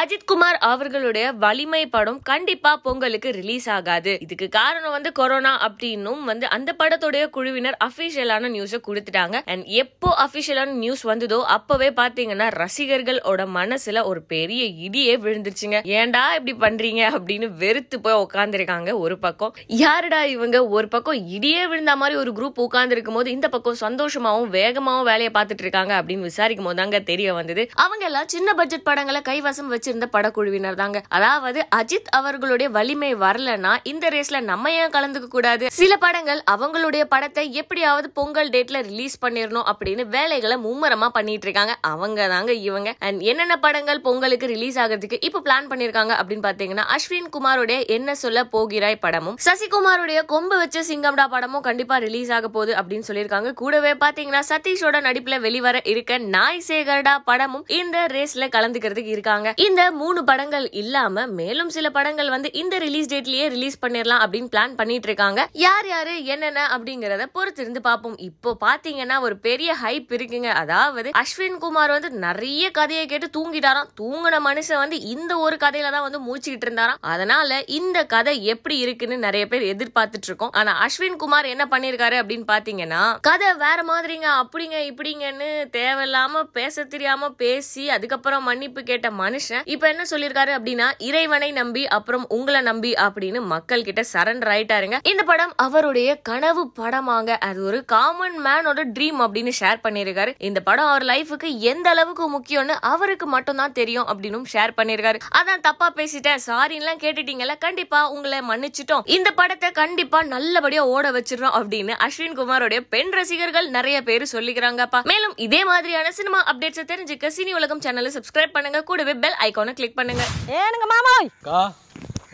அஜித்குமார் அவர்களுடைய வலிமை படம் கண்டிப்பா பொங்கலுக்கு ரிலீஸ் ஆகாது. இதுக்கு காரணம் வந்து கொரோனா அப்படின்னும் வந்து அந்த படத்துடைய குழுவினர் அபிஷியலான நியூஸ கொடுத்துட்டாங்க. அண்ட் எப்போ அபிஷியலான நியூஸ் வந்ததோ அப்பவே பாத்தீங்கன்னா ரசிகர்களோட மனசுல ஒரு பெரிய இடியே விழுந்துருச்சுங்க. ஏன்டா இப்படி பண்றீங்க அப்படின்னு வெறுத்து போய் உட்காந்துருக்காங்க ஒரு பக்கம். யாருடா இவங்க? ஒரு பக்கம் இடியே விழுந்த மாதிரி ஒரு குரூப் உட்கார்ந்து இருக்கும் போது இந்த பக்கம் சந்தோஷமாவும் வேகமாவும் வேலையை பார்த்துட்டு இருக்காங்க அப்படின்னு விசாரிக்கும் போது தாங்க தெரிய வந்தது. அவங்க எல்லாம் சின்ன பட்ஜெட் படங்களை கைவசம் வச்சு சேர்ந்த படக்குழுவினர் தாங்க. அதாவது அஜித் அவர்களுடைய வலிமை வரலன்னா இந்த ரேஸ்ல நம்ம ஏன் கலந்துக்க கூடாது? சில படங்கள் அவங்களுடைய படத்தை எப்படியாவது பொங்கல் டேட்ல ரிலீஸ் பண்ணிடணும் அப்படின்னு வேலைகளை மும்முரமா பண்ணிட்டு இருக்காங்க அவங்க தாங்க இவங்க. அண்ட் என்னென்ன படங்கள் பொங்கலுக்கு ரிலீஸ் ஆகிறதுக்கு இப்ப பிளான் பண்ணிருக்காங்க அப்படின்னு பாத்தீங்கன்னா அஸ்வின் குமாருடைய என்ன சொல்ல போகிறாய் படமும் சசிகுமாருடைய கொம்பு வச்ச சிங்கம்டா படமும் கண்டிப்பா ரிலீஸ் ஆக போகுது அப்படின்னு சொல்லியிருக்காங்க. கூடவே பாத்தீங்கன்னா சதீஷோட நடிப்புல வெளிவர இருக்க நாய் சேகர்டா படமும் இந்த ரேஸ்ல கலந்துக்கிறதுக்கு இருக்காங்க. இந்த மூணு படங்கள் இல்லாம மேலும் சில படங்கள் வந்து இந்த ரிலீஸ் டேட்லயே ரிலீஸ் பண்ணிடலாம் அப்படின்னு பிளான் பண்ணிட்டு இருக்காங்க யார் யாரு என்னென்ன அப்படிங்கறத பொறுத்திருந்து பார்ப்போம் இப்போ பாத்தீங்கன்னா ஒரு பெரிய ஹைப் இருக்குங்க. அதாவது அஸ்வின் குமார் வந்து நிறைய கதையை கேட்டு தூங்கிட்டாராம். தூங்கின மனுஷன் வந்து இந்த ஒரு கதையில தான் வந்து மூச்சுக்கிட்டு இருந்தாராம். அதனால இந்த கதை எப்படி இருக்குன்னு நிறைய பேர் எதிர்பார்த்துட்டு இருக்கோம் ஆனா அஸ்வின் குமார் என்ன பண்ணிருக்காரு அப்படின்னு பாத்தீங்கன்னா கதை வேற மாதிரிங்க. அப்படிங்க இப்படிங்கன்னு தேவையில்லாம பேச தெரியாம பேசி அதுக்கப்புறம் மன்னிப்பு கேட்ட மனுஷன் இப்போ என்ன சொல்லியிருக்காரு அப்படின்னா இறைவனை நம்பி அப்புறம் உங்களை நம்பி அப்படின்னு மக்கள் கிட்ட சரண்டர் ஆயிட்டாருங்க. இந்த படம் அவருடைய கனவு படமாங்க. அது ஒரு காமன் மேனோட ட்ரீம் அப்படின்னு ஷேர் பண்ணியிருக்காரு இந்த படம் அவர் லைஃபுக்கு எந்த அளவுக்கு முக்கியம்னு அவருக்கு மட்டும் தான் தெரியும் அப்படின்னு ஷேர் பண்ணியிருக்காரு அதான் தப்பா பேசிட்டேன். சாரின்லாம் கேட்டுட்டீங்கல்ல கண்டிப்பா உங்களை மன்னிச்சிட்டோம். இந்த படத்தை கண்டிப்பா நல்லபடியா ஓட வச்சிடறோம் அப்படின்னு அஸ்வின் குமாரோடைய பெண் ரசிகர்கள் நிறைய பேர் சொல்லிக்கிறாங்கப்பா. மேலும் இதே மாதிரியான சினிமா அப்டேட்ஸ் தெரிஞ்சுக்க சினி உலகம் சேனலை சப்ஸ்கிரைப் பண்ணுங்க. கூடவே பெல் ஐகானை கிளிக் பண்ணுங்க. ஏனுங்க மாமோய் அக்கா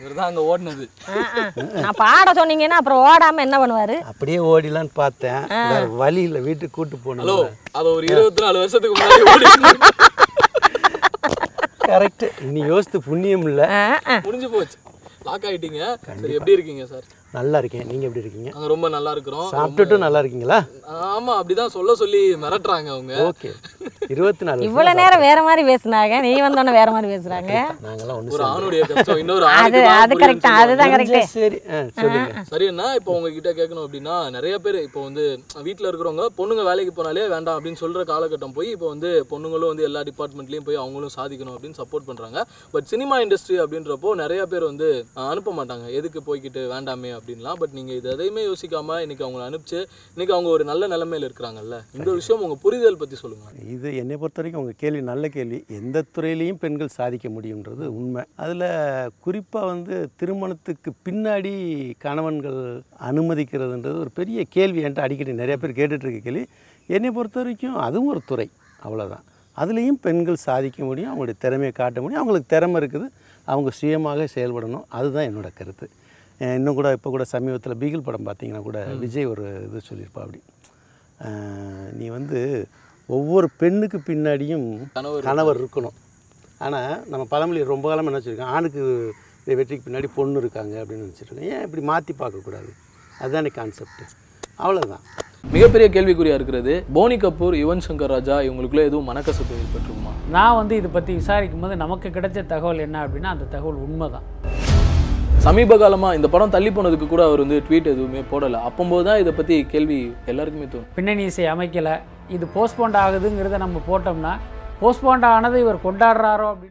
இவர் தான் அங்கே ஓடினது. நான் பாட சொன்னீங்கன்னா அப்புறம் ஓடாம என்ன பண்ணுவாரு? அப்படியே ஓடிலான்னு பார்த்தேன். வேற வழி இல்லை வீட்டுக்கு கூட்டு போகணும். அது ஒரு இருபத்தி நாலு வருஷத்துக்கு முன்னாடி ஓடி கரெக்ட் இனி யோசித்து புண்ணியம் இல்லை. முடிஞ்சு போச்சு. லாக் ஆயிட்டீங்க. எப்படி இருக்கீங்க சார்? நல்லா இருக்கேன். நீங்கள் எப்படி இருக்கீங்க? நாங்க ரொம்ப நல்லா இருக்கிறோம். சாப்பிட்டுட்டும் நல்லா இருக்கீங்களா? ஆமா அப்படிதான் சொல்ல சொல்லி மிரட்டுறாங்க அவங்க. ஓகே. இருபத்தி நாலு இவ்வளவு நேரம் வேற மாதிரி பேசுனாங்க. நீ வந்தோடனே வேற மாதிரி பேசுறாங்க. நாங்கெல்லாம் ஒரு ஒன்று ஆணுடைய கஷ்டம் இன்னொரு அது அது கரெக்ட் தான். அதுதான் கரெக்ட் சரி. சொல்லுங்க. சரிண்ணா இப்போ உங்ககிட்ட கேட்கணும் அப்படின்னா நிறைய பேர் இப்போ வந்து வீட்டில் இருக்கிறவங்க பொண்ணுங்க வேலைக்கு போனாலே வேண்டாம் அப்படின்னு சொல்ற காலகட்டம் போய் இப்போ வந்து பொண்ணுங்களும் வந்து எல்லா டிபார்ட்மெண்ட்லையும் போய் அவங்களும் சாதிக்கணும் அப்படின்னு சப்போர்ட் பண்றாங்க. பட் சினிமா இண்டஸ்ட்ரி அப்படின்றப்போ நிறைய பேர் வந்து அனுப்ப மாட்டாங்க. எதுக்கு போய்க்கிட்டு வேண்டாமே அப்படின்லாம். பட் நீங்க இது எதையுமே யோசிக்காம இன்னைக்கு அவங்கள அனுப்பிச்சு இன்னைக்கு அவங்க ஒரு நல்ல நிலைமையில இருக்கிறாங்கல்ல? இந்த விஷயம் உங்க புரிதல் பத்தி சொல்லுங்க. இது என்னை பொறுத்த வரைக்கும் உங்கள் கேள்வி நல்ல கேள்வி. எந்த துறையிலையும் பெண்கள் சாதிக்க முடியுன்றது உண்மை. அதில் குறிப்பாக வந்து திருமணத்துக்கு பின்னாடி கணவன்கள் அனுமதிக்கிறதுன்றது ஒரு பெரிய கேள்வி என்கிட்ட அடிக்கடி நிறைய பேர் கேட்டுட்டு இருக்க கேள்வி. என்னை பொறுத்த வரைக்கும் அதுவும் ஒரு துறை அவ்வளோதான் அதுலேயும் பெண்கள் சாதிக்க முடியும் அவங்களுடைய திறமையை காட்ட முடியும். அவங்களுக்கு திறமை இருக்குது அவங்க சுயமாக செயல்படணும். அதுதான் என்னோட கருத்து. இன்னும் கூட இப்போ கூட சமீபத்தில் பீகிள் படம் பார்த்தீங்கன்னா கூட விஜய் ஒரு இது சொல்லியிருப்பா அப்படி. நீ வந்து ஒவ்வொரு பெண்ணுக்கு பின்னாடியும் கணவர் இருக்கணும். ஆனால் நம்ம பழமொழி ரொம்ப காலம் என்ன வச்சுருக்கோம் ஆணுக்கு வெற்றிக்கு பின்னாடி பொண்ணு இருக்காங்க அப்படின்னு நினச்சிருக்கோம் ஏன் இப்படி மாற்றி பார்க்கக்கூடாது அதுதானே கான்செப்ட் அவ்வளோதான் மிகப்பெரிய கேள்விக்குறியா இருக்கிறது. போனி கபூர் யுவன் சங்கர் ராஜா இவங்களுக்குள்ள எதுவும் மனக்கசப்பு ஏற்பட்டிருக்குமா? நான் வந்து இதை பற்றி விசாரிக்கும் போது நமக்கு கிடைச்ச தகவல் என்ன அப்படின்னா அந்த தகவல் உண்மைதான். சமீப காலமாக இந்த படம் தள்ளி போனதுக்கு கூட அவர் வந்து ட்வீட் எதுவுமே போடலை. அப்போம்போது தான் இதை பற்றி கேள்வி எல்லாருக்குமே தோணும். பின்னணி இசை அமைக்கலை. இது போஸ்ட்போண்ட் ஆகுதுங்கிறத நம்ம போட்டோம்னா போஸ்ட்போண்ட் ஆனது இவர் கொண்டாடுறாரோ அப்படின்னு